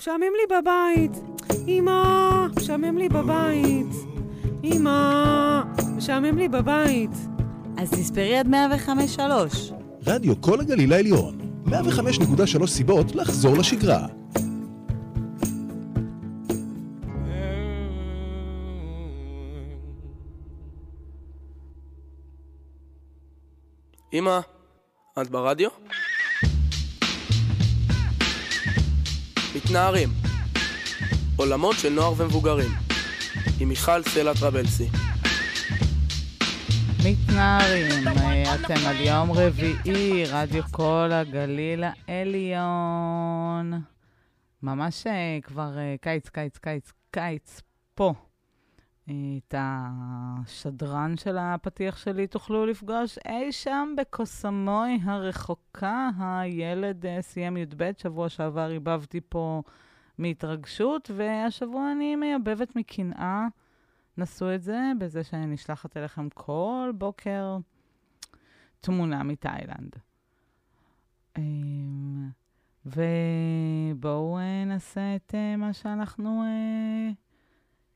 משעמם לי בבית. אמא, משעמם לי בבית. אמא, משעמם לי בבית. אז תספרי עד 105.3. רדיו כל הגליל העליון, 105.3 סיבות לחזור לשגרה. אמא, את ברדיו? מתנערים עולמות של נוער ומבוגרים עם מיכל סלע טרבלסי מתנערים, אתם על יום רביעי, רדיו כל הגליל העליון. ממש אה, כבר אה, קיץ, קיץ, קיץ, קיץ פה. את השדרן של הפתיח שלי תוכלו לפגוש אי שם בקוסמוי הרחוקה. הילד אה, סיים י"ב, שבוע שעבר עיבבתי פה מהתרגשות, והשבוע אני מייבבת מקנאה. נסו את זה בזה שאני נשלחת אליכם כל בוקר תמונה מתאילנד. אמ, ובואו אה, נעשה את אה, מה שאנחנו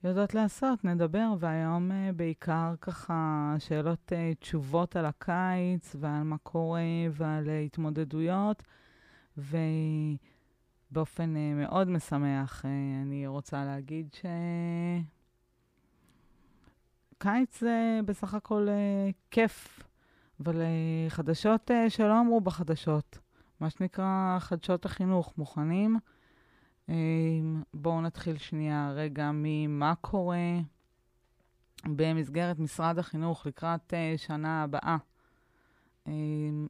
יודעות לעשות, נדבר, והיום uh, בעיקר ככה שאלות uh, תשובות על הקיץ ועל מה קורה ועל uh, התמודדויות, ובאופן מאוד משמח אני רוצה להגיד ש... קיץ זה בסך הכל כיף, אבל חדשות שלא אמרו בחדשות, מה שנקרא חדשות החינוך, מוכנים? אמ, בואו נתחיל שנייה רגע ממה קורה במסגרת משרד החינוך לקראת uh, שנה הבאה. Um,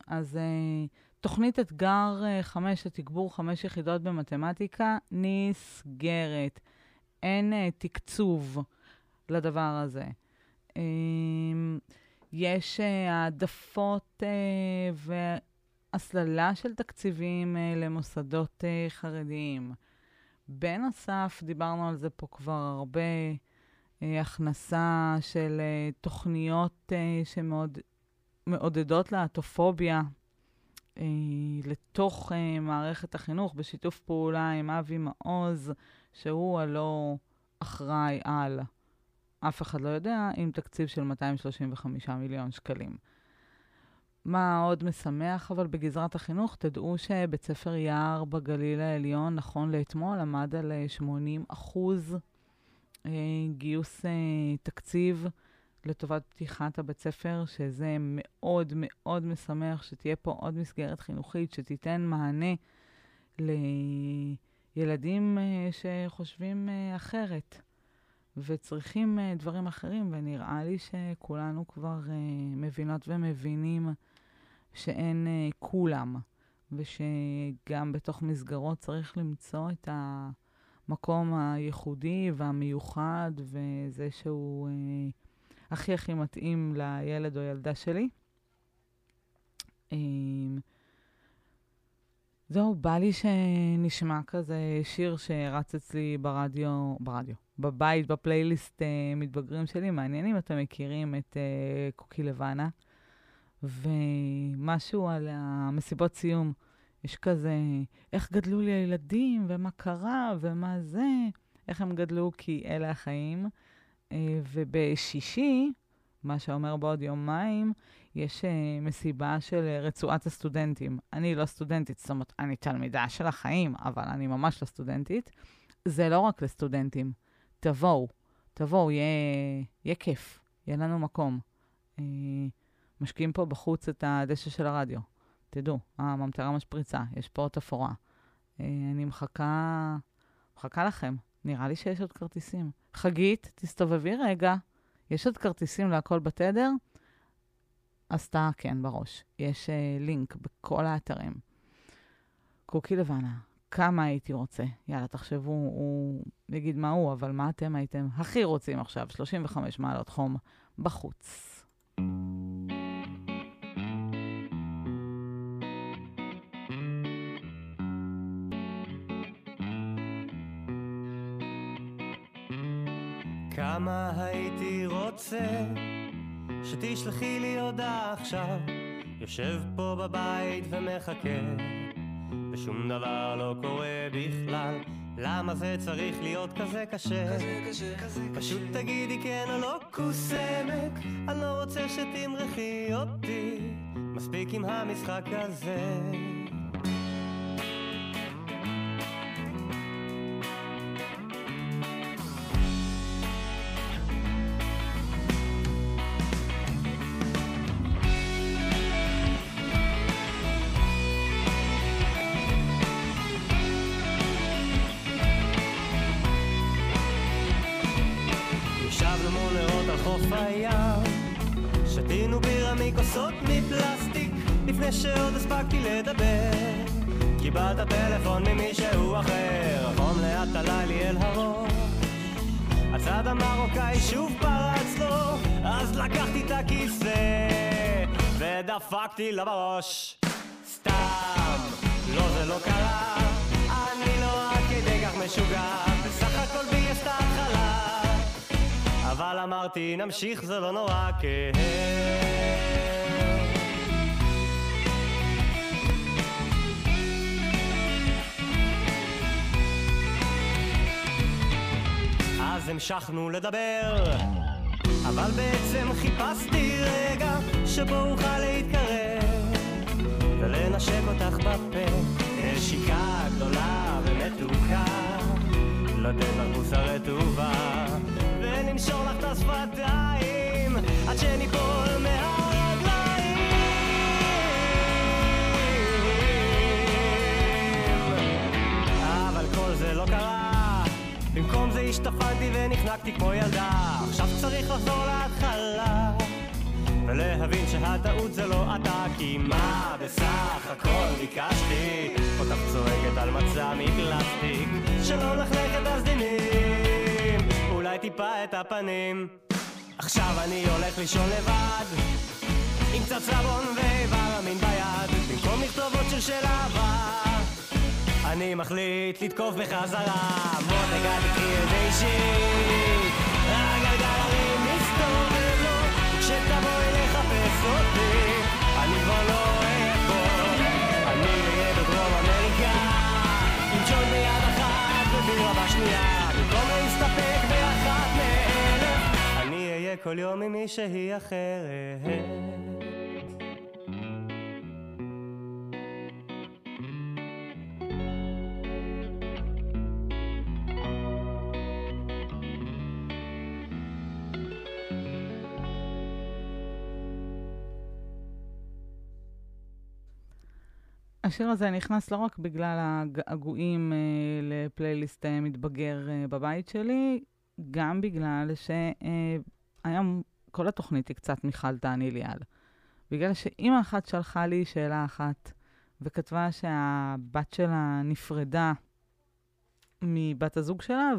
אז uh, תוכנית אתגר uh, 5 לתגבור 5 יחידות במתמטיקה נסגרת. אין uh, תקצוב לדבר הזה. Um, יש העדפות והסללה של תקציבים למוסדות חרדיים. בנוסף, דיברנו על זה פה כבר הרבה, אה, הכנסה של אה, תוכניות אה, שמעודדות להטופוביה אה, לתוך אה, מערכת החינוך, בשיתוף פעולה עם אבי מעוז, שהוא הלא אחראי על, אף אחד לא יודע, עם תקציב של 235 מיליון שקלים. מה עוד משמח, אבל בגזרת החינוך, תדעו שבית ספר יער בגליל העליון, נכון לאתמול, עמד על 80 אה, אחוז אה, גיוס אה, תקציב לטובת פתיחת הבית ספר, שזה מאוד מאוד משמח שתהיה פה עוד מסגרת חינוכית שתיתן מענה לילדים שחושבים אחרת. וצריכים דברים אחרים, ונראה לי שכולנו כבר מבינות ומבינים שאין uh, כולם, ושגם בתוך מסגרות צריך למצוא את המקום הייחודי והמיוחד, וזה שהוא uh, הכי הכי מתאים לילד או ילדה שלי. Um, זהו, בא לי שנשמע כזה שיר שרץ אצלי ברדיו, ברדיו, בבית, בפלייליסט uh, מתבגרים שלי. מעניין אם אתם מכירים את uh, קוקי לבנה. ומשהו על המסיבות סיום. יש כזה, איך גדלו לי הילדים, ומה קרה, ומה זה, איך הם גדלו, כי אלה החיים. אה, ובשישי, מה שאומר בעוד יומיים, יש uh, מסיבה של רצועת הסטודנטים. אני לא סטודנטית, זאת אומרת, אני תלמידה של החיים, אבל אני ממש לא סטודנטית. זה לא רק לסטודנטים. תבואו, תבואו, יהיה, יהיה כיף, יהיה לנו מקום. משקיעים פה בחוץ את הדשא של הרדיו. תדעו, הממטרה משפריצה, יש פה תפאורה. אה, אני מחכה, מחכה לכם. נראה לי שיש עוד כרטיסים. חגית, תסתובבי רגע. יש עוד כרטיסים להכל בתדר? עשתה כן בראש. יש uh, לינק בכל האתרים. קוקי לבנה, כמה הייתי רוצה. יאללה, תחשבו, הוא יגיד מה הוא, אבל מה אתם הייתם הכי רוצים עכשיו? 35 מעלות חום בחוץ. כמה רוצה שתשלחי לי הודעה עכשיו יושב פה בבית ומחכה ושום דבר לא קורה בכלל למה זה צריך להיות כזה קשה? פשוט תגידי כן או לא, כוס עמק. אני לא רוצה שתמרחי אותי, מספיק עם המשחק הזה. הים, שתינו בירה מכוסות מפלסטיק, לפני שעוד הספקתי לדבר. קיבלת טלפון ממישהו אחר, חום לאט עלה לי אל הראש. הצד המרוקאי שוב פרץ לו, אז לקחתי את הכיסא ודפקתי לה בראש. סתם, לא זה לא קרה, אני לא עד כדי כך משוגע, בסך הכל בי יש את ההתחלה. אבל אמרתי נמשיך זה לא נורא כן. אז המשכנו לדבר אבל בעצם חיפשתי רגע שבו אוכל להתקרב ולנשק אותך בפה. נשיקה גדולה ומתוקה לתת לך מוסר רטובה ולנשור לך את השפתיים עד שניפול מהרגליים. אבל כל זה לא קרה. במקום זה השתפנתי ונחנקתי כמו ילדה. עכשיו צריך לחזור להתחלה ולהבין שהטעות זה לא אתה כי מה בסך הכל ביקשתי. אותך צועקת על מצע מפלסטיק שלא נחלקת הסדינים אולי טיפה את הפנים. עכשיו אני הולך לישון לבד עם קצת סבון ואיבר המין ביד במקום לכתוב עוד שיר של אהבה אני מחליט לתקוף בחזרה. מותגה תקחי איזה אישי הגלגל מסתובב לו כשתבואי לחפש אותי אני כבר לא אהיה אני אהיה בדרום אמריקה עם ג'ון ביד אחת ובירה בשנייה. במקום להסתפק אני אהיה כל יום עם מישהי אחרת. השיר הזה נכנס לא רק בגלל הגעגועים אה, לפלייליסט אה, מתבגר אה, בבית שלי, גם בגלל שהיום כל התוכנית היא קצת מיכל תעני ליאל. בגלל שאימא אחת שלחה לי שאלה אחת, וכתבה שהבת שלה נפרדה מבת הזוג שלה,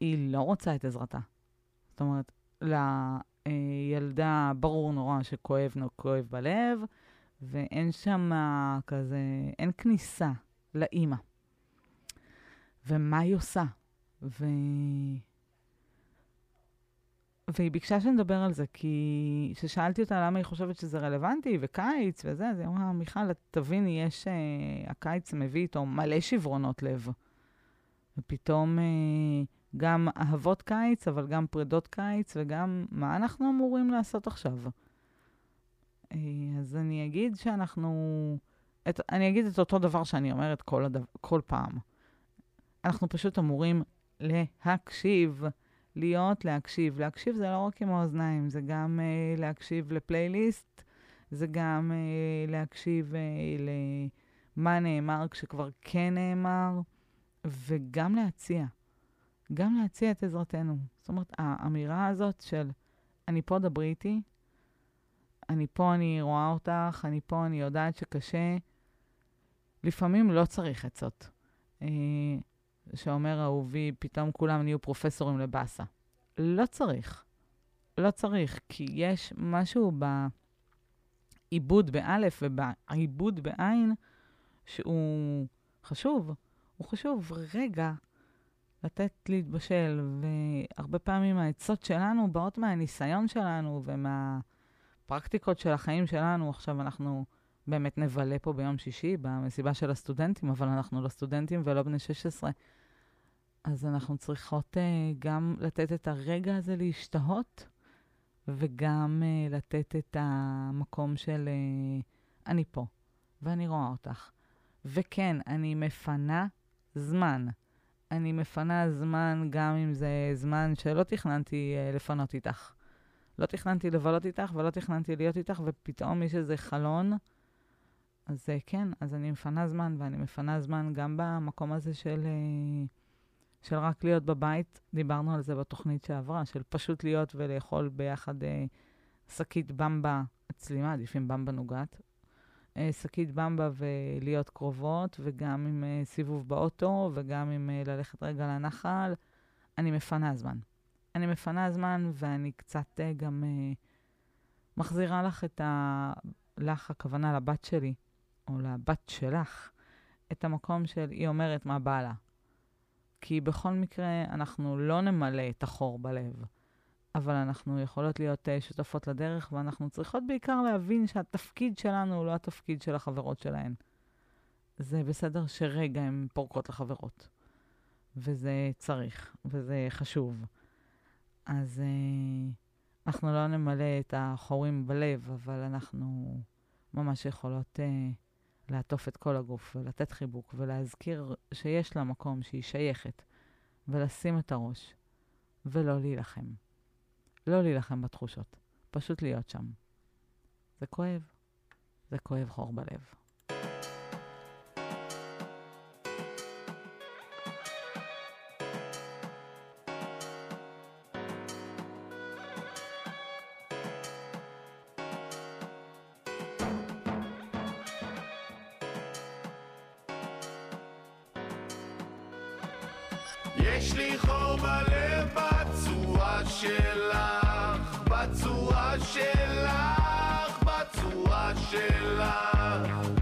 והיא לא רוצה את עזרתה. זאת אומרת, לילדה ברור נורא שכואב כואב בלב, ואין שם כזה, אין כניסה לאימא. ומה היא עושה? ו... והיא ביקשה שנדבר על זה, כי כששאלתי אותה למה היא חושבת שזה רלוונטי, וקיץ וזה, אז היא אמרה, מיכל, תביני, יש... Uh, הקיץ מביא איתו מלא שברונות לב. ופתאום uh, גם אהבות קיץ, אבל גם פרידות קיץ, וגם מה אנחנו אמורים לעשות עכשיו? אז אני אגיד שאנחנו... את, אני אגיד את אותו דבר שאני אומרת כל, הדו, כל פעם. אנחנו פשוט אמורים להקשיב, להיות להקשיב. להקשיב זה לא רק עם האוזניים, זה גם uh, להקשיב לפלייליסט, זה גם uh, להקשיב uh, למה נאמר כשכבר כן נאמר, וגם להציע. גם להציע את עזרתנו. זאת אומרת, האמירה הזאת של אני פה, דברי איתי, אני פה, אני רואה אותך, אני פה, אני יודעת שקשה. לפעמים לא צריך עצות. אה, שאומר אהובי, פתאום כולם נהיו פרופסורים לבאסה. לא צריך. לא צריך, כי יש משהו בעיבוד באלף ובעיבוד בעין שהוא חשוב. הוא חשוב רגע לתת להתבשל, והרבה פעמים העצות שלנו באות מהניסיון שלנו ומה... הפרקטיקות של החיים שלנו, עכשיו אנחנו באמת נבלה פה ביום שישי, במסיבה של הסטודנטים, אבל אנחנו לא סטודנטים ולא בני 16. אז אנחנו צריכות uh, גם לתת את הרגע הזה להשתהות, וגם uh, לתת את המקום של uh, אני פה, ואני רואה אותך. וכן, אני מפנה זמן. אני מפנה זמן גם אם זה זמן שלא תכננתי uh, לפנות איתך. לא תכננתי לבלות איתך ולא תכננתי להיות איתך, ופתאום יש איזה חלון. אז כן, אז אני מפנה זמן, ואני מפנה זמן גם במקום הזה של, uh, של רק להיות בבית. דיברנו על זה בתוכנית שעברה, של פשוט להיות ולאכול ביחד שקית uh, במבה, אצלי מעדיפים במבה נוגת, שקית במבה ולהיות קרובות, וגם עם uh, סיבוב באוטו, וגם עם uh, ללכת רגע לנחל. אני מפנה זמן. אני מפנה זמן ואני קצת uh, גם uh, מחזירה לך את ה... לך, הכוונה לבת שלי, או לבת שלך, את המקום של היא אומרת מה בא לה. כי בכל מקרה אנחנו לא נמלא את החור בלב, אבל אנחנו יכולות להיות uh, שותפות לדרך, ואנחנו צריכות בעיקר להבין שהתפקיד שלנו הוא לא התפקיד של החברות שלהן. זה בסדר שרגע הן פורקות לחברות, וזה צריך, וזה חשוב. אז uh, אנחנו לא נמלא את החורים בלב, אבל אנחנו ממש יכולות uh, לעטוף את כל הגוף ולתת חיבוק ולהזכיר שיש לה מקום שהיא שייכת, ולשים את הראש, ולא להילחם. לא להילחם בתחושות, פשוט להיות שם. זה כואב, זה כואב חור בלב. שלך, בצורה שלך.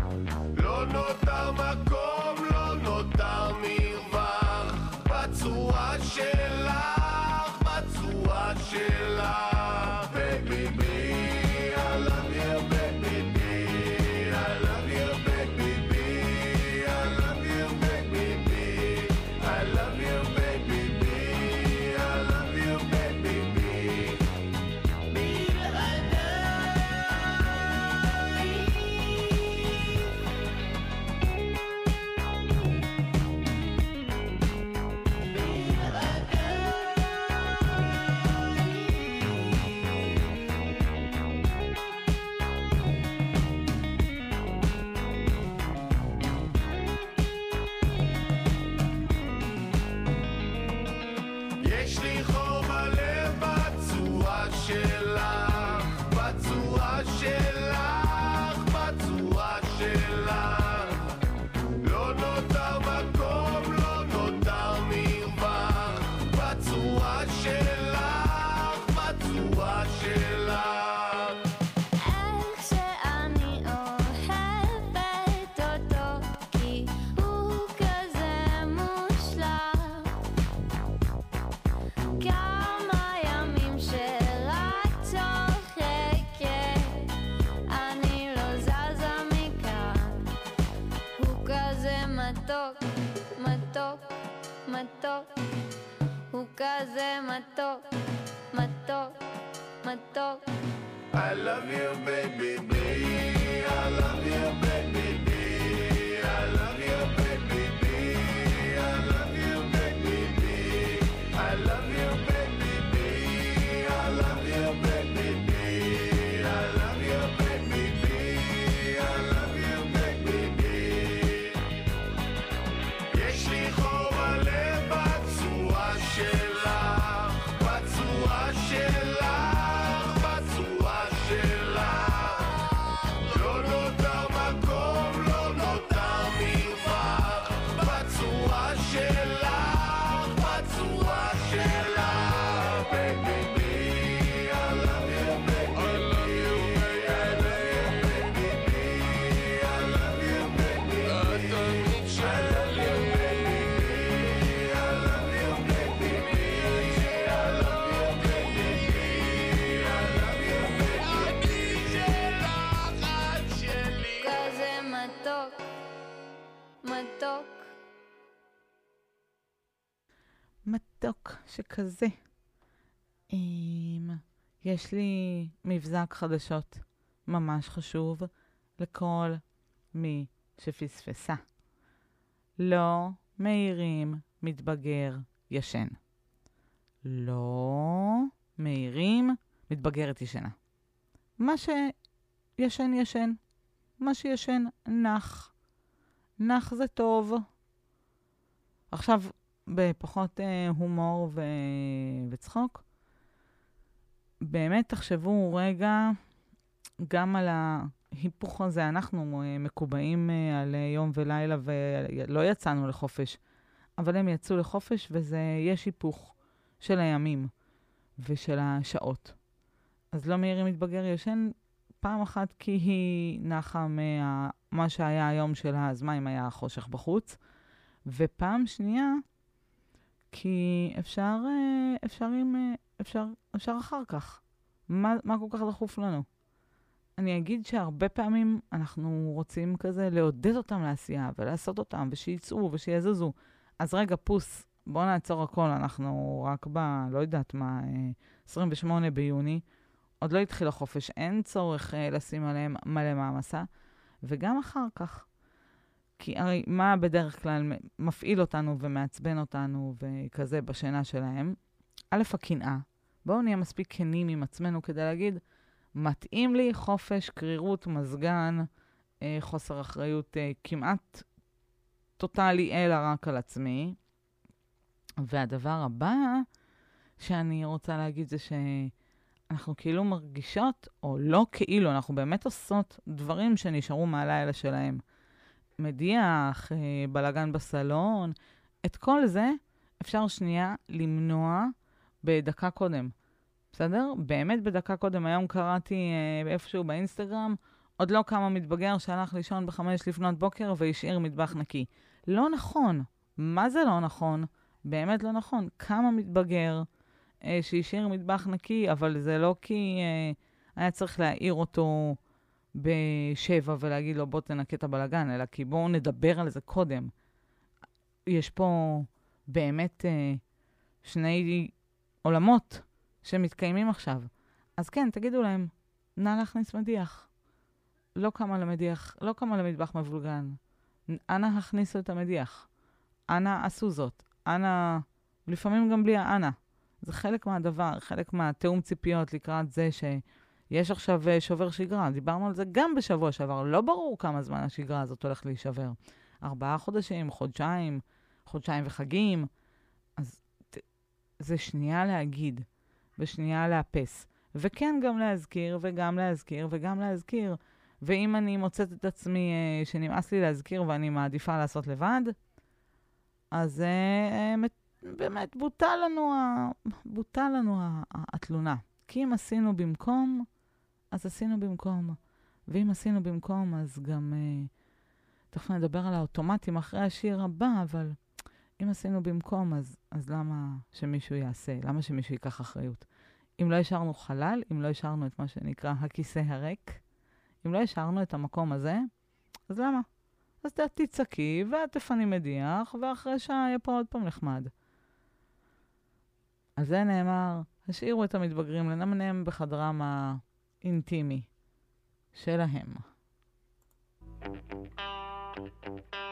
כזה מתוק, מתוק, מתוק. I love you, baby, שכזה. אמ, יש לי מבזק חדשות ממש חשוב לכל מי שפספסה. לא מעירים מתבגר ישן. לא מעירים מתבגרת ישנה. מה שישן ישן, מה שישן נח. נח זה טוב. עכשיו, בפחות אה, הומור ו... וצחוק, באמת תחשבו רגע גם על ההיפוך הזה. אנחנו אה, מקובעים אה, על אה, יום ולילה ולא יצאנו לחופש, אבל הם יצאו לחופש ויש היפוך של הימים ושל השעות. אז לא מאירי מתבגר ישן פעם אחת כי היא נחה ממה שהיה היום שלה, אז מה אם היה חושך בחוץ? ופעם שנייה, כי אפשר, אה, אפשר, עם, אה, אפשר, אפשר אחר כך. מה, מה כל כך דחוף לנו? אני אגיד שהרבה פעמים אנחנו רוצים כזה לעודד אותם לעשייה ולעשות אותם, ושיצאו ושיזוזו. אז רגע, פוס, בואו נעצור הכל, אנחנו רק ב... לא יודעת מה, 28 ביוני. עוד לא התחיל החופש, אין צורך אה, לשים עליהם מלא מעמסה, וגם אחר כך. כי הרי מה בדרך כלל מפעיל אותנו ומעצבן אותנו וכזה בשינה שלהם? א', הקנאה. בואו נהיה מספיק כנים עם עצמנו כדי להגיד, מתאים לי חופש, קרירות, מזגן, אה, חוסר אחריות אה, כמעט טוטאלי, אלא רק על עצמי. והדבר הבא שאני רוצה להגיד זה ש... אנחנו כאילו מרגישות, או לא כאילו, אנחנו באמת עושות דברים שנשארו מהלילה שלהם. מדיח, אה, בלגן בסלון, את כל זה אפשר שנייה למנוע בדקה קודם. בסדר? באמת בדקה קודם. היום קראתי אה, איפשהו באינסטגרם, עוד לא כמה מתבגר שהלך לישון בחמש לפנות בוקר והשאיר מטבח נקי. לא נכון. מה זה לא נכון? באמת לא נכון. כמה מתבגר אה, שהשאיר מטבח נקי, אבל זה לא כי אה, היה צריך להעיר אותו בשבע ולהגיד לו, בוא תנקה את הבלגן, אלא כי בואו נדבר על זה קודם. יש פה באמת אה, שני עולמות שמתקיימים עכשיו. אז כן, תגידו להם, נא להכניס מדיח. לא כמה למדיח, לא כמה למטבח מבולגן. אנא הכניסו את המדיח. אנא עשו זאת. אנא, לפעמים גם בלי האנא. זה חלק מהדבר, חלק מהתיאום ציפיות לקראת זה שיש עכשיו אה, שובר שגרה. דיברנו על זה גם בשבוע שעבר. לא ברור כמה זמן השגרה הזאת הולכת להישבר. ארבעה חודשים, חודשיים, חודשיים וחגים. אז זה שנייה להגיד ושנייה לאפס. וכן, גם להזכיר, וגם להזכיר, וגם להזכיר. ואם אני מוצאת את עצמי אה, שנמאס לי להזכיר ואני מעדיפה לעשות לבד, אז אה, באמת בוטל לנו, ה... בוטל לנו ה... התלונה. כי אם עשינו במקום, אז עשינו במקום. ואם עשינו במקום, אז גם... אה, תכף נדבר על האוטומטים אחרי השיר הבא, אבל אם עשינו במקום, אז, אז למה שמישהו יעשה? למה שמישהו ייקח אחריות? אם לא השארנו חלל, אם לא השארנו את מה שנקרא הכיסא הריק, אם לא השארנו את המקום הזה, אז למה? אז תצעקי ואת תפני מדיח, ואחרי שעה יהיה פה עוד פעם נחמד. על זה נאמר, השאירו את המתבגרים לנמנם בחדרם האינטימי שלהם. אני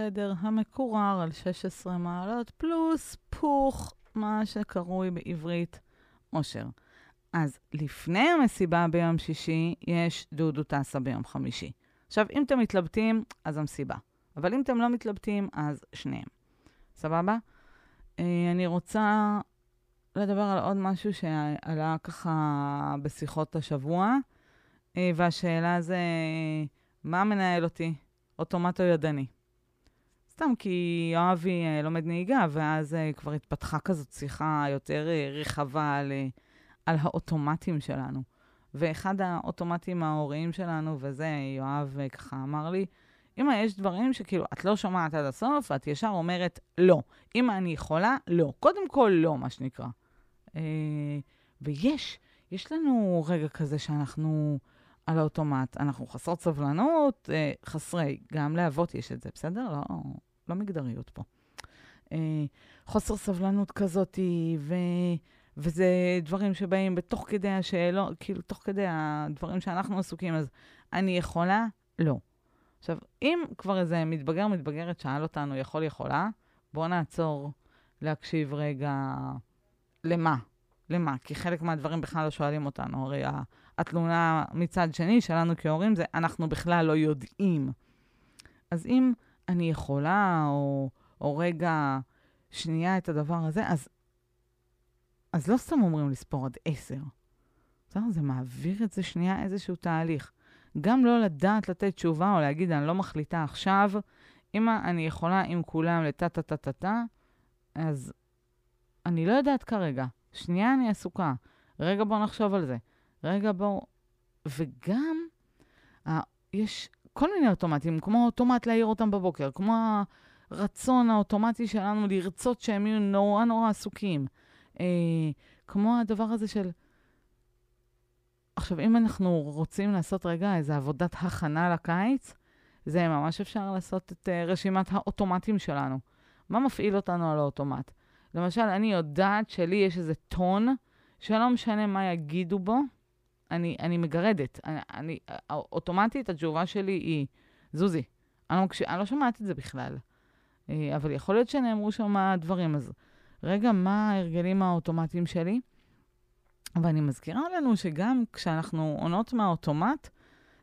החדר המקורר על 16 מעלות, פלוס פוך, מה שקרוי בעברית אושר. אז לפני המסיבה ביום שישי, יש דודו טסה ביום חמישי. עכשיו, אם אתם מתלבטים, אז המסיבה. אבל אם אתם לא מתלבטים, אז שניהם. סבבה? אה, אני רוצה לדבר על עוד משהו שעלה ככה בשיחות השבוע, אה, והשאלה זה, מה מנהל אותי, אוטומט או ידני? סתם כי יואבי אה, לומד נהיגה, ואז אה, כבר התפתחה כזאת שיחה יותר אה, רחבה על, על האוטומטים שלנו. ואחד האוטומטים ההוריים שלנו, וזה יואב ככה אמר לי, אמא, יש דברים שכאילו, את לא שומעת עד הסוף, ואת ישר אומרת לא. אמא, אני יכולה? לא. קודם כל, לא, מה שנקרא. אה, ויש, יש לנו רגע כזה שאנחנו על האוטומט, אנחנו חסרות סבלנות, אה, חסרי, גם לאבות יש את זה, בסדר? לא, לא מגדריות פה. אה, חוסר סבלנות כזאת, ו... וזה דברים שבאים בתוך כדי השאלות, כאילו, תוך כדי הדברים שאנחנו עסוקים, אז אני יכולה? לא. עכשיו, אם כבר איזה מתבגר, מתבגרת שאל אותנו, יכול, יכולה, בואו נעצור להקשיב רגע למה. למה? כי חלק מהדברים בכלל לא שואלים אותנו. הרי התלונה מצד שני שלנו כהורים זה, אנחנו בכלל לא יודעים. אז אם אני יכולה, או, או רגע, שנייה את הדבר הזה, אז, אז לא סתם אומרים לספור עד עשר. בסדר? זה מעביר את זה שנייה איזשהו תהליך. גם לא לדעת לתת תשובה או להגיד, אני לא מחליטה עכשיו, אם אני יכולה עם כולם לטה-טה-טה-טה, אז אני לא יודעת כרגע. שנייה אני עסוקה. רגע בוא נחשוב על זה. רגע בוא... וגם, אה, יש כל מיני אוטומטים, כמו אוטומט להעיר אותם בבוקר, כמו הרצון האוטומטי שלנו לרצות שהם יהיו נורא נורא עסוקים. אה, כמו הדבר הזה של... עכשיו, אם אנחנו רוצים לעשות רגע איזו עבודת הכנה לקיץ, זה ממש אפשר לעשות את uh, רשימת האוטומטים שלנו. מה מפעיל אותנו על האוטומט? למשל, אני יודעת שלי יש איזה טון, שלא משנה מה יגידו בו, אני, אני מגרדת. אני, אני, אוטומטית התשובה שלי היא, זוזי, אני לא, מקש... אני לא שומעת את זה בכלל. אה, אבל יכול להיות שנאמרו שם דברים, אז רגע, מה ההרגלים האוטומטיים שלי? ואני מזכירה לנו שגם כשאנחנו עונות מהאוטומט,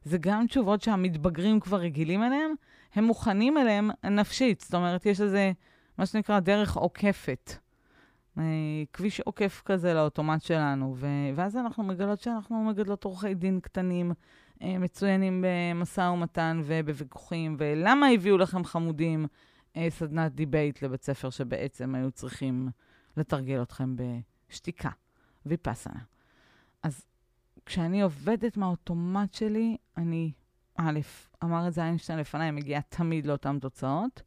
זה גם תשובות שהמתבגרים כבר רגילים אליהם, הם מוכנים אליהם נפשית. זאת אומרת, יש איזה, מה שנקרא, דרך עוקפת. אה, כביש עוקף כזה לאוטומט שלנו, ו- ואז אנחנו מגלות שאנחנו מגדלות עורכי דין קטנים, אה, מצוינים במשא ומתן ובוויכוחים, ולמה הביאו לכם חמודים אה, סדנת debate לבית ספר שבעצם היו צריכים לתרגל אתכם בשתיקה, ויפאסנה. אז כשאני עובדת מהאוטומט שלי, אני, א', אמר את זה איינשטיין לפניי, מגיעה תמיד לאותן תוצאות.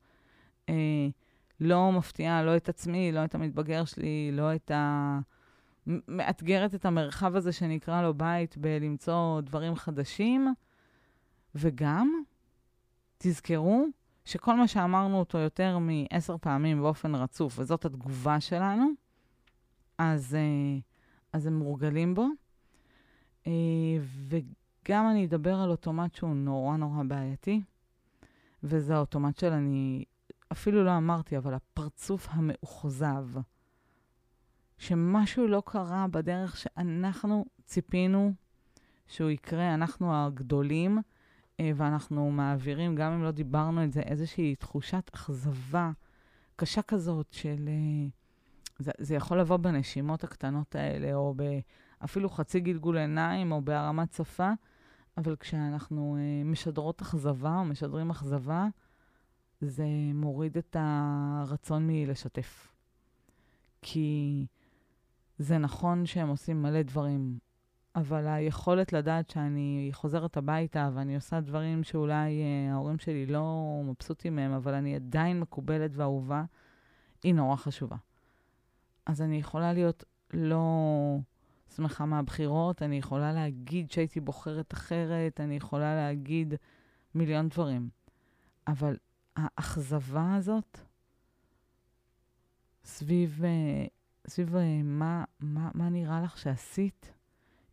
לא מפתיעה לא את עצמי, לא את המתבגר שלי, לא את ה... מאתגרת את המרחב הזה שנקרא לו בית בלמצוא דברים חדשים, וגם, תזכרו שכל מה שאמרנו אותו יותר מעשר פעמים באופן רצוף, וזאת התגובה שלנו, אז, אה, אז הם מורגלים בו. אה, וגם אני אדבר על אוטומט שהוא נורא נורא בעייתי, וזה האוטומט של אני, אפילו לא אמרתי, אבל הפרצוף המאוכזב. שמשהו לא קרה בדרך שאנחנו ציפינו שהוא יקרה, אנחנו הגדולים, אה, ואנחנו מעבירים, גם אם לא דיברנו את זה, איזושהי תחושת אכזבה קשה כזאת של... אה, זה, זה יכול לבוא בנשימות הקטנות האלה, או אפילו חצי גלגול עיניים, או בהרמת שפה, אבל כשאנחנו אה, משדרות אכזבה או משדרים אכזבה, זה מוריד את הרצון מלשתף. כי זה נכון שהם עושים מלא דברים, אבל היכולת לדעת שאני חוזרת הביתה ואני עושה דברים שאולי אה, ההורים שלי לא מבסוטים מהם, אבל אני עדיין מקובלת ואהובה, היא נורא חשובה. אז אני יכולה להיות לא שמחה מהבחירות, אני יכולה להגיד שהייתי בוחרת אחרת, אני יכולה להגיד מיליון דברים. אבל האכזבה הזאת, סביב, אה, סביב אה, מה, מה, מה נראה לך שעשית,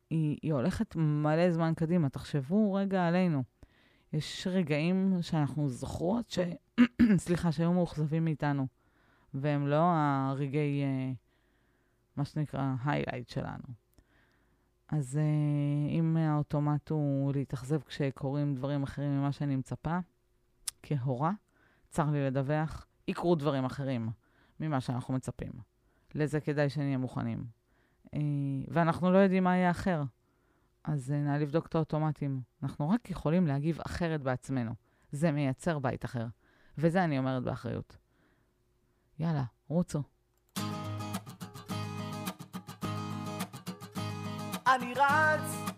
היא, היא הולכת מלא זמן קדימה. תחשבו רגע עלינו. יש רגעים שאנחנו זוכרות ש... סליחה, שהיו מאוכזבים מאיתנו, והם לא הרגעי, אה, מה שנקרא, היילייט שלנו. אז אם האוטומט הוא להתאכזב כשקורים דברים אחרים ממה שאני מצפה, כהורה, צר לי לדווח, יקרו דברים אחרים ממה שאנחנו מצפים. לזה כדאי שנהיה מוכנים. אה, ואנחנו לא יודעים מה יהיה אחר. אז אה, נא לבדוק את האוטומטים. אנחנו רק יכולים להגיב אחרת בעצמנו. זה מייצר בית אחר. וזה אני אומרת באחריות. יאללה, רוצו. אני רץ,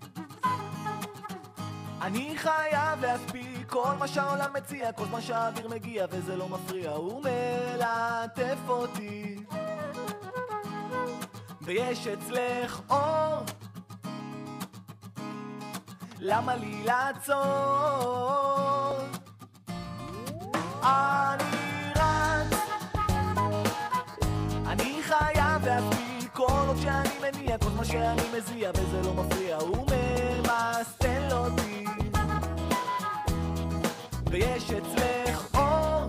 אני חייב להספיק כל מה שהעולם מציע, כל זמן שהאוויר מגיע וזה לא מפריע, הוא מלטף אותי. ויש אצלך אור, למה לי לעצור? אני רץ, אני חייב להספיק כל עוד שאני מניע, כל מה שאני מזיע וזה לא מפריע, הוא ממסטל אותי. ויש אצלך אור,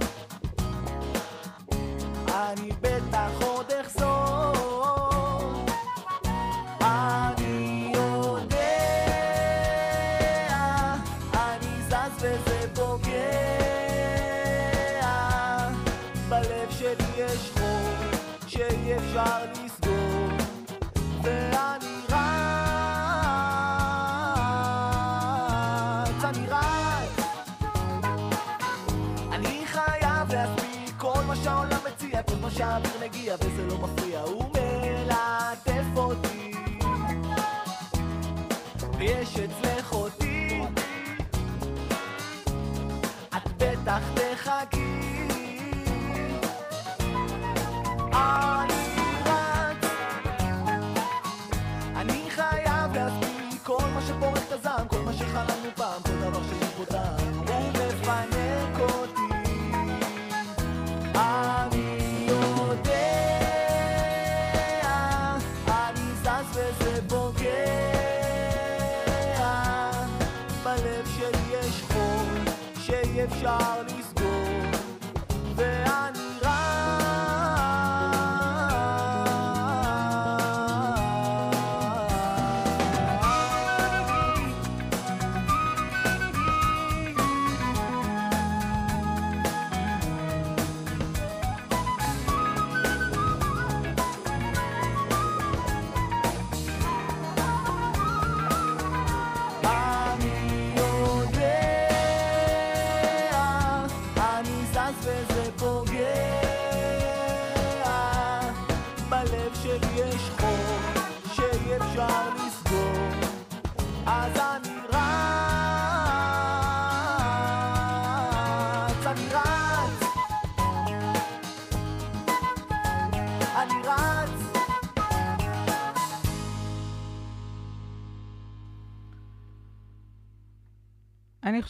אני בטח ויש אצלך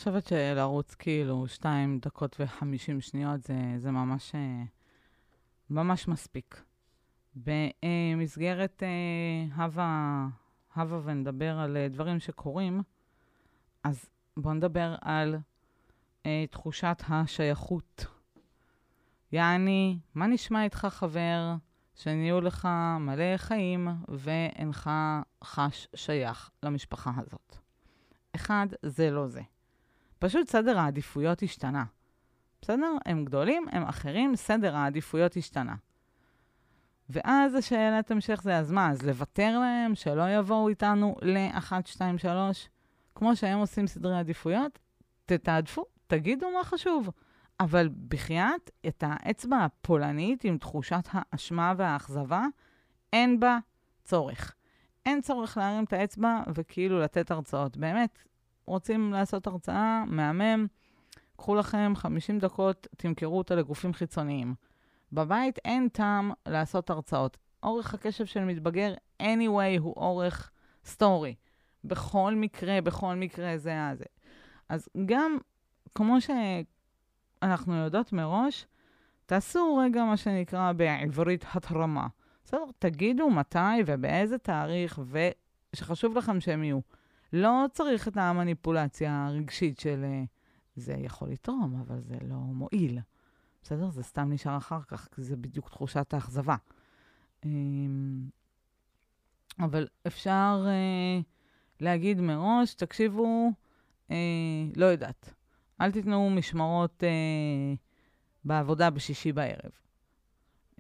חושבת שלרוץ כאילו שתיים דקות וחמישים שניות זה, זה ממש, אה, ממש מספיק. במסגרת אה, הווה, הווה ונדבר על אה, דברים שקורים, אז בואו נדבר על תחושת השייכות. יעני, מה נשמע איתך חבר שנהיו לך מלא חיים ואינך חש שייך למשפחה הזאת? אחד, זה לא זה. פשוט סדר העדיפויות השתנה. בסדר? הם גדולים, הם אחרים, סדר העדיפויות השתנה. ואז השאלת המשך זה, אז מה, אז לוותר להם, שלא יבואו איתנו ל-1, 2, 3? כמו שהם עושים סדרי עדיפויות, תתעדפו, תגידו מה חשוב. אבל בחייאת, את האצבע הפולנית עם תחושת האשמה והאכזבה, אין בה צורך. אין צורך להרים את האצבע וכאילו לתת הרצאות. באמת, רוצים לעשות הרצאה, מהמם, קחו לכם 50 דקות, תמכרו אותה לגופים חיצוניים. בבית אין טעם לעשות הרצאות. אורך הקשב של מתבגר, anyway, הוא אורך סטורי. בכל מקרה, בכל מקרה זה היה זה. אז גם, כמו שאנחנו יודעות מראש, תעשו רגע מה שנקרא בעברית התרמה. בסדר? תגידו מתי ובאיזה תאריך, ושחשוב לכם שהם יהיו. לא צריך את המניפולציה הרגשית של אה, זה יכול לתרום, אבל זה לא מועיל. בסדר? זה סתם נשאר אחר כך, כי זה בדיוק תחושת האכזבה. אמ, אבל אפשר אה, להגיד מראש, תקשיבו, אה, לא יודעת, אל תיתנו משמרות בעבודה בשישי בערב.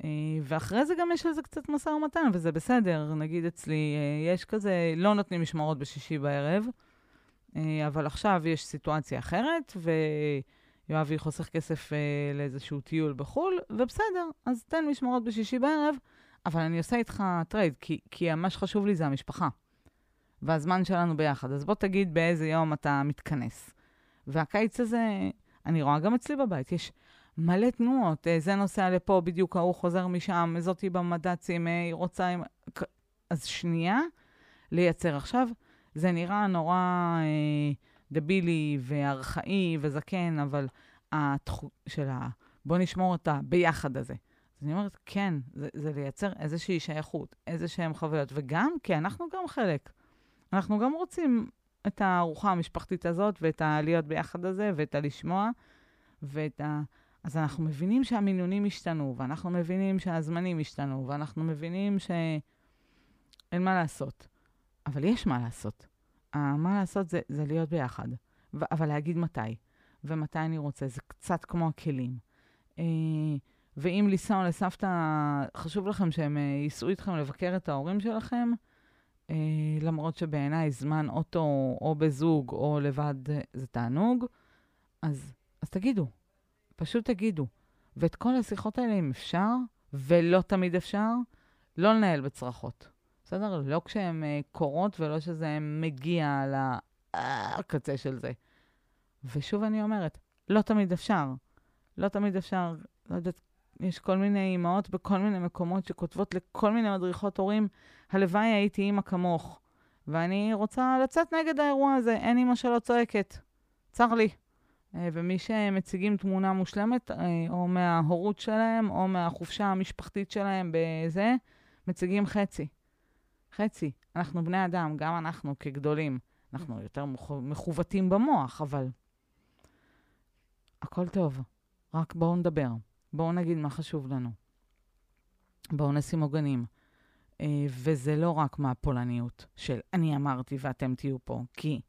אה, ואחרי זה גם יש על זה קצת משא ומתן, וזה בסדר. נגיד אצלי, אה, יש כזה, לא נותנים משמרות בשישי בערב, אה, אבל עכשיו יש סיטואציה אחרת, ויואבי חוסך כסף לאיזשהו טיול בחו"ל, ובסדר, אז תן משמרות בשישי בערב, אבל אני עושה איתך trade, כי, כי מה שחשוב לי זה המשפחה, והזמן שלנו ביחד. אז בוא תגיד באיזה יום אתה מתכנס. והקיץ הזה, אני רואה גם אצלי בבית, יש מלא תנועות. אה, זה נוסע לפה, בדיוק ההוא חוזר משם, זאתי במד"צים, אה, היא רוצה... עם... אז שנייה, לייצר. עכשיו, זה נראה נורא אה, דבילי וארכאי וזקן, אבל התח... של ה... בוא נשמור את הביחד הזה. אז אני אומרת, כן, זה, זה לייצר איזושהי שייכות, איזה שהן חוויות, וגם כי אנחנו גם חלק. אנחנו גם רוצים את הארוחה המשפחתית הזאת, ואת הלהיות ביחד הזה, ואת הלשמוע, ואת ה... אז אנחנו מבינים שהמינונים השתנו, ואנחנו מבינים שהזמנים השתנו, ואנחנו מבינים שאין מה לעשות. אבל יש מה לעשות. מה לעשות זה, זה להיות ביחד, ו- אבל להגיד מתי, ומתי אני רוצה. זה קצת כמו הכלים. אה, ואם לנסוע לסבתא, חשוב לכם שהם אה, ייסעו איתכם לבקר את ההורים שלכם, אה, למרות שבעיניי זמן אוטו או בזוג או לבד זה תענוג, אז, אז תגידו, פשוט תגידו. ואת כל השיחות האלה, אם אפשר, ולא תמיד אפשר, לא לנהל בצרחות. בסדר? לא כשהן uh, קורות ולא שזה מגיע לקצה של זה. ושוב אני אומרת, לא תמיד אפשר. לא תמיד אפשר, לא יודעת, יש כל מיני אימהות בכל מיני מקומות שכותבות לכל מיני מדריכות הורים, הלוואי הייתי אימא כמוך. ואני רוצה לצאת נגד האירוע הזה, אין אימא שלא צועקת. צר לי. אה, ומי שמציגים תמונה מושלמת, אה, או מההורות שלהם, או מהחופשה המשפחתית שלהם בזה, מציגים חצי. חצי. אנחנו בני אדם, גם אנחנו כגדולים. אנחנו יותר מכוותים במוח, אבל הכל טוב. רק בואו נדבר. בואו נגיד מה חשוב לנו. בואו נשים עוגנים. אה, וזה לא רק מהפולניות של אני אמרתי ואתם תהיו פה, כי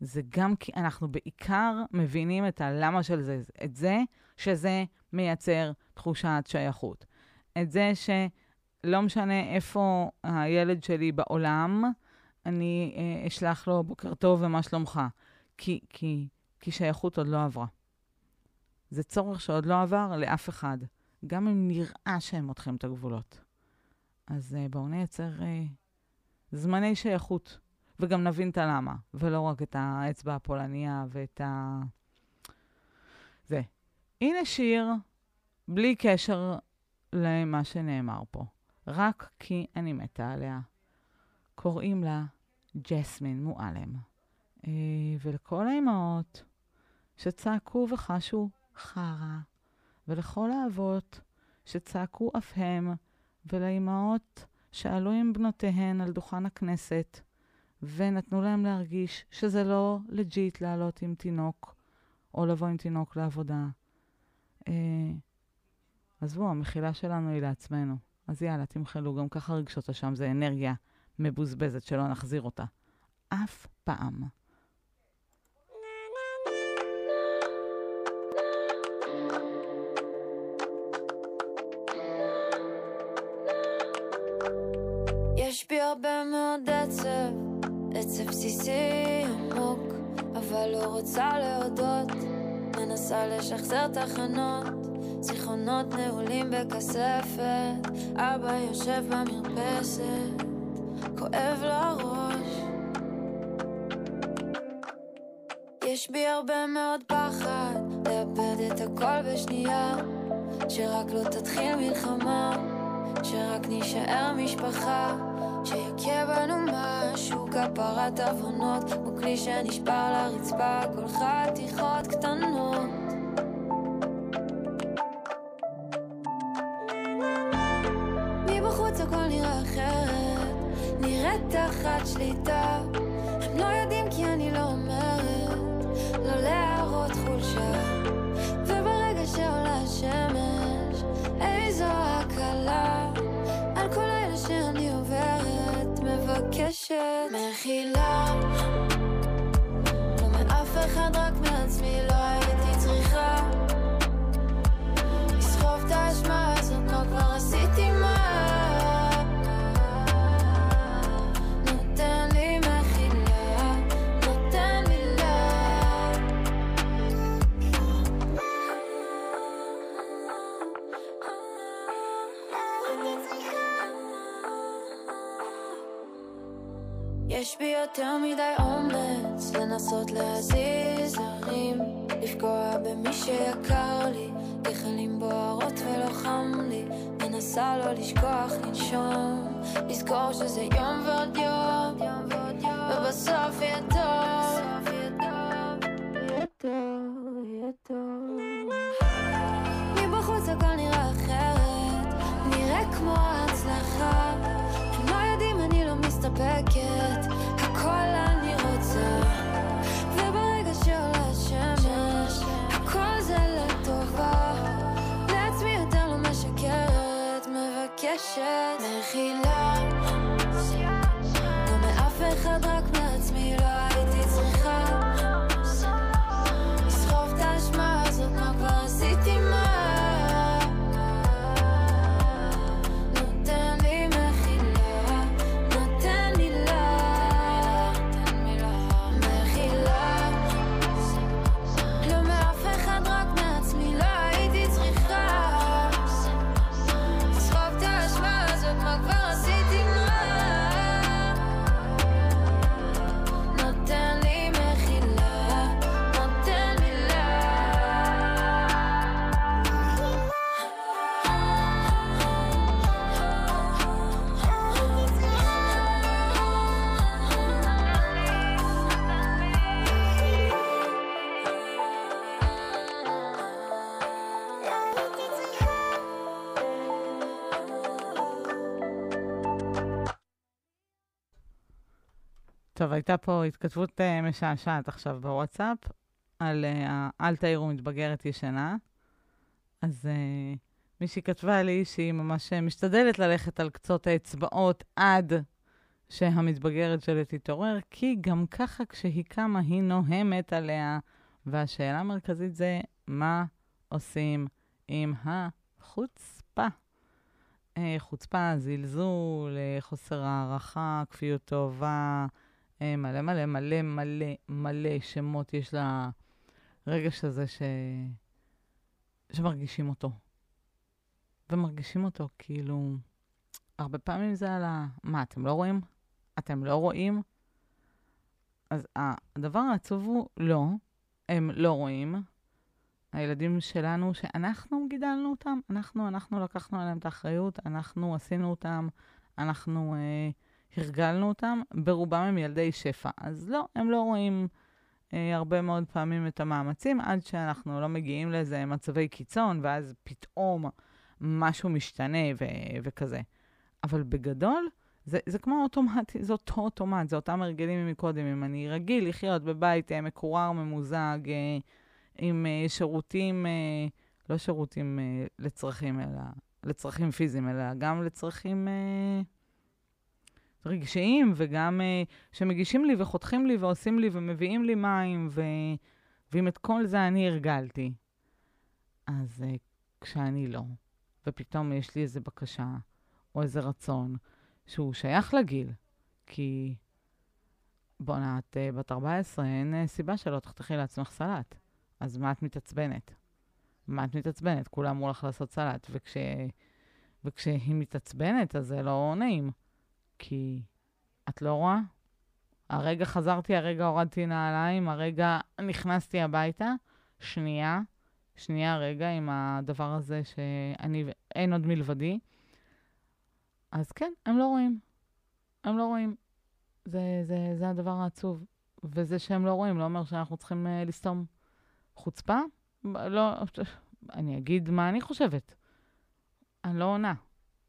זה גם כי אנחנו בעיקר מבינים את הלמה של זה, את זה שזה מייצר תחושת שייכות. את זה שלא משנה איפה הילד שלי בעולם, אני אה, אשלח לו בוקר טוב ומה שלומך. כי, כי, כי שייכות עוד לא עברה. זה צורך שעוד לא עבר לאף אחד, גם אם נראה שהם מותחים את הגבולות. אז אה, בואו נייצר אה, זמני שייכות. וגם נבין את הלמה, ולא רק את האצבע הפולניה ואת ה... זה. הנה שיר, בלי קשר למה שנאמר פה, רק כי אני מתה עליה. קוראים לה ג'סמין מועלם. אה, ולכל האימהות שצעקו וחשו חרא, ולכל האבות שצעקו אף הם, ולאימהות שעלו עם בנותיהן על דוכן הכנסת, ונתנו להם להרגיש שזה לא legit לעלות עם תינוק, או לבוא עם תינוק לעבודה. אה, עזבו, המחילה שלנו היא לעצמנו. אז יאללה, תמחלו, גם ככה רגשות השם זה אנרגיה מבוזבזת שלא נחזיר אותה. אף פעם. יש בי הרבה מאוד עצב בסיסי עמוק, אבל לא רוצה להודות. מנסה לשחזר תחנות, זיכרונות נעולים בכספת. אבא יושב במרפסת, כואב לו הראש. יש בי הרבה מאוד פחד, לאבד את הכל בשנייה. שרק לא תתחיל מלחמה, שרק נישאר משפחה. שיכה בנו שהוא כפרת עוונות, הוא כלי שנשבר לרצפה, כל חתיכות קטנות. מבחוץ הכל נראה אחרת, נראית תחת שליטה יותר מדי אומץ לנסות להזיז הרים, לפגוע במי שיקר לי, גחלים בוערות ולא חם לי, מנסה לא לשכוח לנשום, לזכור שזה יום ועוד יום, ובסוף יהיה טוב, יהיה טוב, יהיה טוב. מבקשת מחילה. לא מאף אחד, רק טוב, הייתה פה התכתבות uh, משעשעת עכשיו בוואטסאפ, על uh, אל תעירו מתבגרת ישנה. אז uh, מישהי כתבה לי שהיא ממש משתדלת ללכת על קצות האצבעות עד שהמתבגרת שלה תתעורר, כי גם ככה כשהיא קמה היא נוהמת עליה. והשאלה המרכזית זה, מה עושים עם החוצפה? חוצפה, זלזול, חוסר הערכה, כפיות טובה, מלא מלא מלא מלא מלא שמות יש לרגש הזה ש... שמרגישים אותו. ומרגישים אותו כאילו, הרבה פעמים זה על ה... מה, אתם לא רואים? אתם לא רואים? אז הדבר העצוב הוא, לא, הם לא רואים. הילדים שלנו, שאנחנו גידלנו אותם, אנחנו, אנחנו לקחנו עליהם את האחריות, אנחנו עשינו אותם, אנחנו אה, הרגלנו אותם, ברובם הם ילדי שפע. אז לא, הם לא רואים אה, הרבה מאוד פעמים את המאמצים, עד שאנחנו לא מגיעים לאיזה מצבי קיצון, ואז פתאום משהו משתנה ו- וכזה. אבל בגדול, זה, זה כמו אוטומטי, זה אותו אוטומט, זה אותם הרגלים מקודם. אם אני רגיל לחיות בבית אה, מקורר, ממוזג, אה, עם אה, שירותים, אה, לא שירותים אה, לצרכים, אלא לצרכים פיזיים, אלא גם לצרכים אה, רגשיים, וגם אה, שמגישים לי וחותכים לי ועושים לי ומביאים לי מים, ו... ואם את כל זה אני הרגלתי, אז אה, כשאני לא, ופתאום יש לי איזו בקשה או איזה רצון שהוא שייך לגיל, כי בואנה, את uh, בת 14, אין uh, סיבה שלא תחתכי לעצמך סלט. אז מה את מתעצבנת? מה את מתעצבנת? כולם אמרו לך לעשות סלט, וכש... וכשהיא מתעצבנת, אז זה לא נעים. כי את לא רואה? הרגע חזרתי, הרגע הורדתי נעליים, הרגע נכנסתי הביתה, שנייה, שנייה רגע עם הדבר הזה שאני, אין עוד מלבדי. אז כן, הם לא רואים. הם לא רואים. זה, זה, זה הדבר העצוב. וזה שהם לא רואים לא אומר שאנחנו צריכים uh, לסתום חוצפה. לא, אני אגיד מה אני חושבת. אני לא עונה.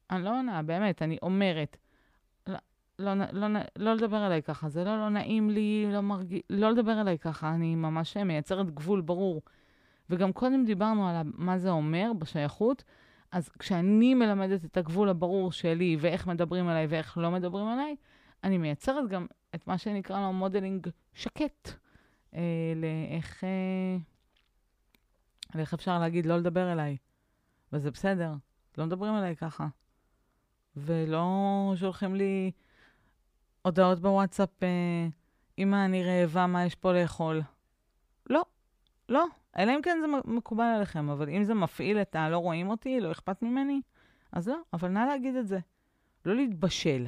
אני לא עונה, באמת, אני אומרת. לא, לא, לא, לא לדבר אליי ככה, זה לא, לא נעים לי, לא מרגיש, לא לדבר אליי ככה, אני ממש מייצרת גבול ברור. וגם קודם דיברנו על מה זה אומר בשייכות, אז כשאני מלמדת את הגבול הברור שלי ואיך מדברים עליי ואיך לא מדברים עליי, אני מייצרת גם את מה שנקרא לו modeling שקט, אה, לאיך, אה, לאיך אפשר להגיד לא לדבר אליי. וזה בסדר, לא מדברים אליי ככה. ולא שולחים לי הודעות בוואטסאפ, אה, אמא, אני רעבה, מה יש פה לאכול? לא, לא. אלא אם כן זה מקובל עליכם, אבל אם זה מפעיל את ה"לא רואים אותי, לא אכפת ממני", אז לא, אבל נא להגיד את זה. לא להתבשל.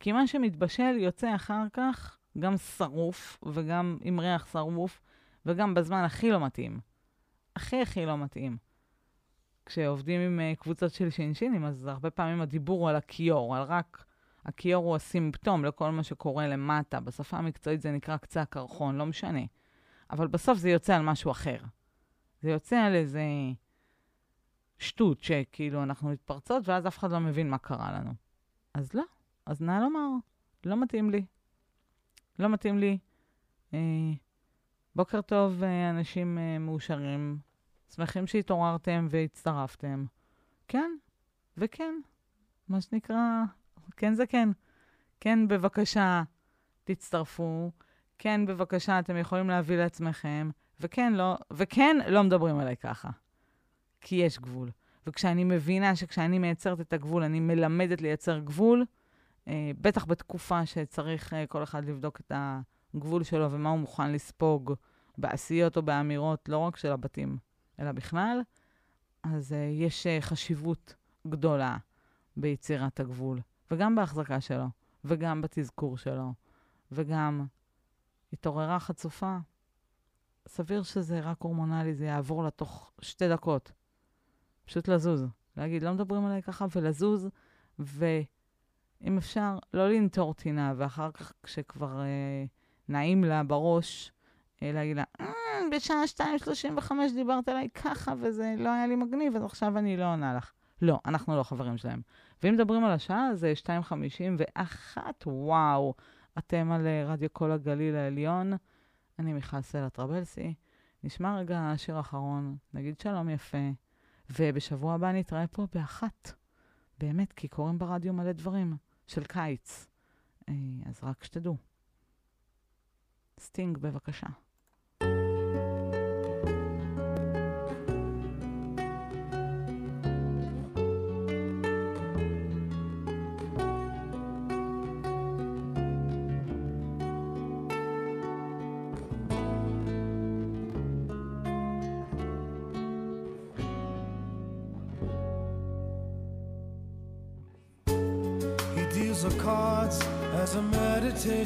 כי מה שמתבשל יוצא אחר כך גם שרוף, וגם עם ריח שרוף, וגם בזמן הכי לא מתאים. הכי הכי לא מתאים. כשעובדים עם uh, קבוצות של שינשינים, אז הרבה פעמים הדיבור הוא על הכיור, על רק... הכיור הוא הסימפטום לכל מה שקורה למטה. בשפה המקצועית זה נקרא קצה הקרחון, לא משנה. אבל בסוף זה יוצא על משהו אחר. זה יוצא על איזה שטות שכאילו אנחנו מתפרצות, ואז אף אחד לא מבין מה קרה לנו. אז לא, אז נא לומר, לא מתאים לי. לא מתאים לי. אה, בוקר טוב, אה, אנשים אה, מאושרים. שמחים שהתעוררתם והצטרפתם. כן, וכן, מה שנקרא, כן זה כן. כן, בבקשה, תצטרפו. כן, בבקשה, אתם יכולים להביא לעצמכם. וכן, לא, וכן, לא מדברים עליי ככה. כי יש גבול. וכשאני מבינה שכשאני מייצרת את הגבול, אני מלמדת לייצר גבול, אה, בטח בתקופה שצריך אה, כל אחד לבדוק את הגבול שלו ומה הוא מוכן לספוג בעשיות או באמירות, לא רק של הבתים, אלא בכלל, אז אה, יש אה, חשיבות גדולה ביצירת הגבול, וגם בהחזקה שלו, וגם בתזכור שלו, וגם התעוררה חצופה. סביר שזה רק הורמונלי, זה יעבור לה תוך שתי דקות. פשוט לזוז. להגיד, לא מדברים עליי ככה, ולזוז, ואם אפשר, לא לנטור טינה, ואחר כך, כשכבר אה, נעים לה בראש, אה, להגיד לה, "אה, בשעה 2.35 דיברת עליי ככה, וזה לא היה לי מגניב, אז עכשיו אני לא עונה לך. לא, אנחנו לא חברים שלהם. ואם מדברים על השעה, זה 2.51, וואו. אתם על אה, רדיו כל הגליל העליון. אני מיכל סלע טרבלסי. נשמע רגע שיר אחרון, נגיד שלום יפה, ובשבוע הבא נתראה פה באחת. באמת, כי קורים ברדיו מלא דברים של קיץ. אה, אז רק שתדעו. סטינג, בבקשה.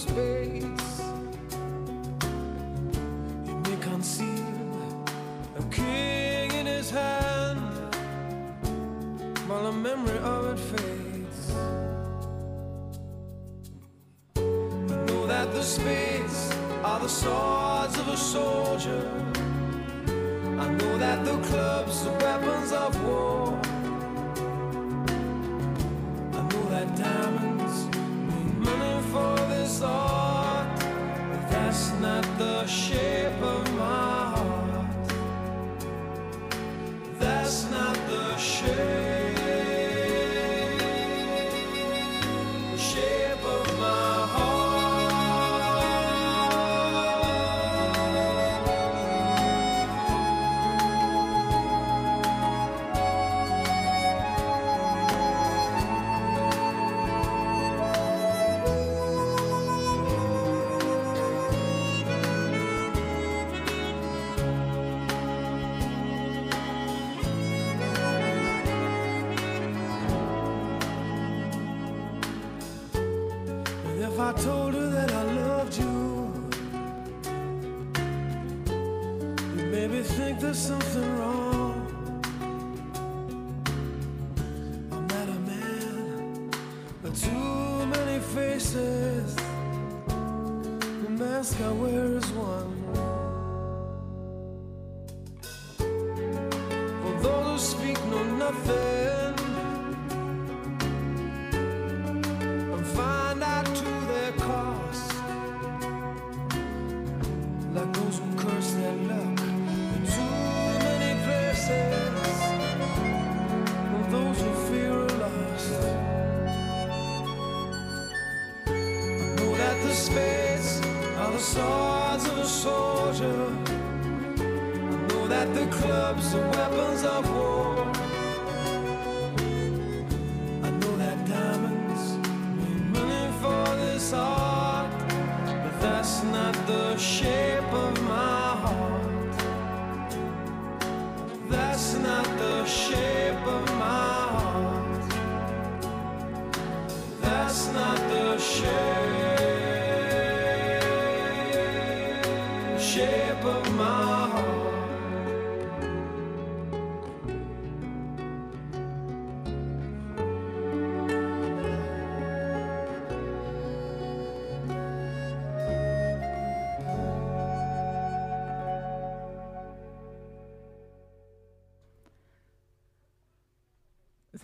space.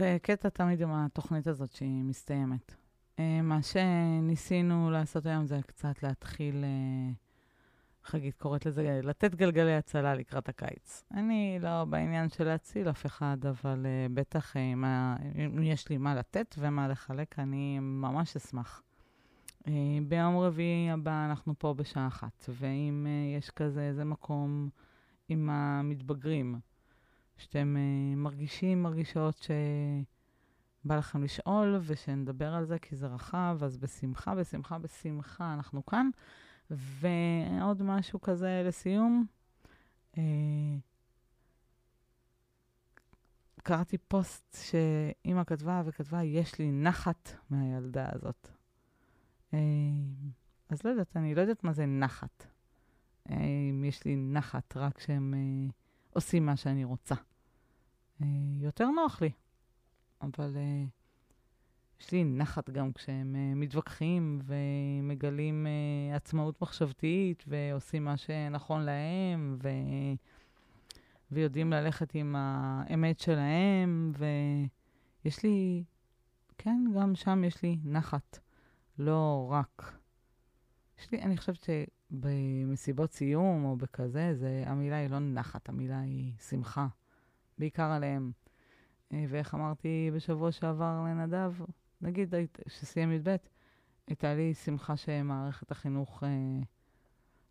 זה קטע תמיד עם התוכנית הזאת שהיא מסתיימת. אה, מה שניסינו לעשות היום זה קצת להתחיל, אה, חגית קוראת לזה, לתת גלגלי הצלה לקראת הקיץ. אני לא בעניין של להציל אף אחד, אבל אה, בטח אה, אם יש לי מה לתת ומה לחלק, אני ממש אשמח. אה, ביום רביעי הבא אנחנו פה בשעה אחת, ואם אה, יש כזה איזה מקום עם המתבגרים, שאתם uh, מרגישים, מרגישות שבא לכם לשאול ושנדבר על זה כי זה רחב, אז בשמחה, בשמחה, בשמחה אנחנו כאן. ועוד משהו כזה לסיום. Uh, קראתי פוסט שאימא כתבה וכתבה, יש לי נחת מהילדה הזאת. Uh, אז לא יודעת, אני לא יודעת מה זה נחת. אם יש לי נחת רק שהם... Uh, עושים מה שאני רוצה. Uh, יותר נוח לי, אבל uh, יש לי נחת גם כשהם uh, מתווכחים ומגלים עצמאות מחשבתית ועושים מה שנכון להם ו... ויודעים ללכת עם האמת שלהם, ויש לי, כן, גם שם יש לי נחת, לא רק. יש לי, אני חושבת ש... במסיבות סיום או בכזה, זה, המילה היא לא נחת, המילה היא שמחה, בעיקר עליהם. אה, ואיך אמרתי בשבוע שעבר לנדב, נגיד שסיים י"ב, הייתה לי שמחה שמערכת החינוך אה,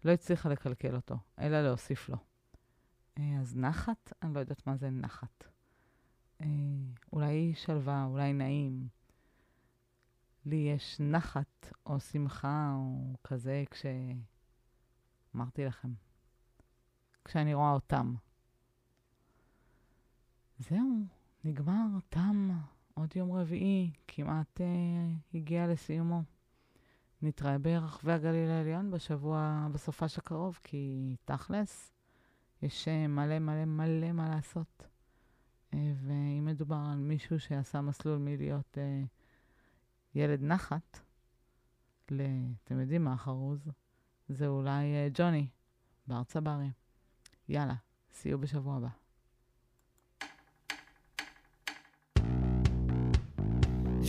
לא הצליחה לקלקל אותו, אלא להוסיף לו. אה, אז נחת, אני לא יודעת מה זה נחת. אה, אולי שלווה, אולי נעים. לי יש נחת או שמחה או כזה כש... אמרתי לכם. כשאני רואה אותם. זהו, נגמר, תם, עוד יום רביעי, כמעט אה, הגיע לסיומו. נתראה ברחבי הגליל העליון בשבוע, בסופש הקרוב, כי תכלס, יש אה, מלא מלא מלא מה לעשות. אה, ואם מדובר על מישהו שעשה מסלול מלהיות אה, ילד נחת. אתם יודעים מה החרוז? זה אולי uh, ג'וני, בר צברי. יאללה, you בשבוע הבא.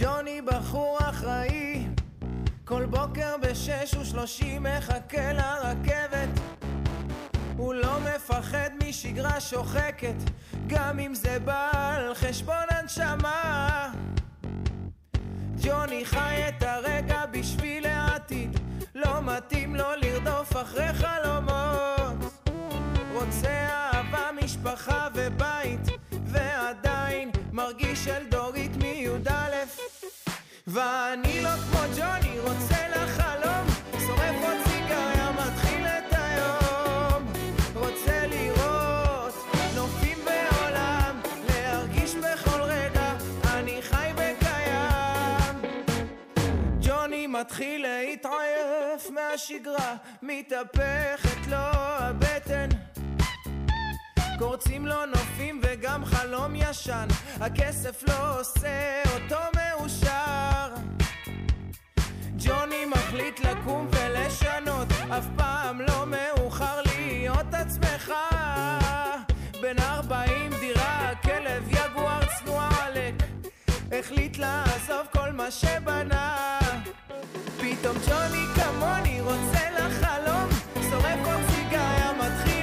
ג'וני בחור אחראי, כל בוקר בשש ושלושים מחכה לרכבת. הוא לא מפחד משגרה שוחקת, גם אם זה בא על חשבון הנשמה. ג'וני חי את הרגע בשביל העתיד, לא מתאים לו לרדוף אחרי חלומות. רוצה אהבה, משפחה ובית, ועדיין מרגיש אלדורית מי"א. ואני לא כמו ג'וני, רוצה לחלום, שורף עוד סיגריה, מתחיל את היום. רוצה לראות נופים בעולם, להרגיש בכל רגע, אני חי וקיים. ג'וני מתחיל להתעייף מהשגרה, מתהפכת לו הבטן. קורצים לו נופים וגם חלום ישן, הכסף לא עושה אותו מאושר. ג'וני מחליט לקום ולשנות, אף פעם לא מאוחר להיות עצמך. בן ארבעים החליט לעזוב כל מה שבנה. פתאום ג'וני כמוני רוצה לחלום, שורף עוד סיגריה, מתחיל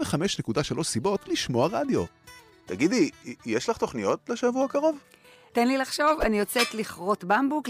105.3 סיבות לשמוע רדיו. תגידי, יש לך תוכניות לשבוע הקרוב? תן לי לחשוב, אני יוצאת לכרות במבוק.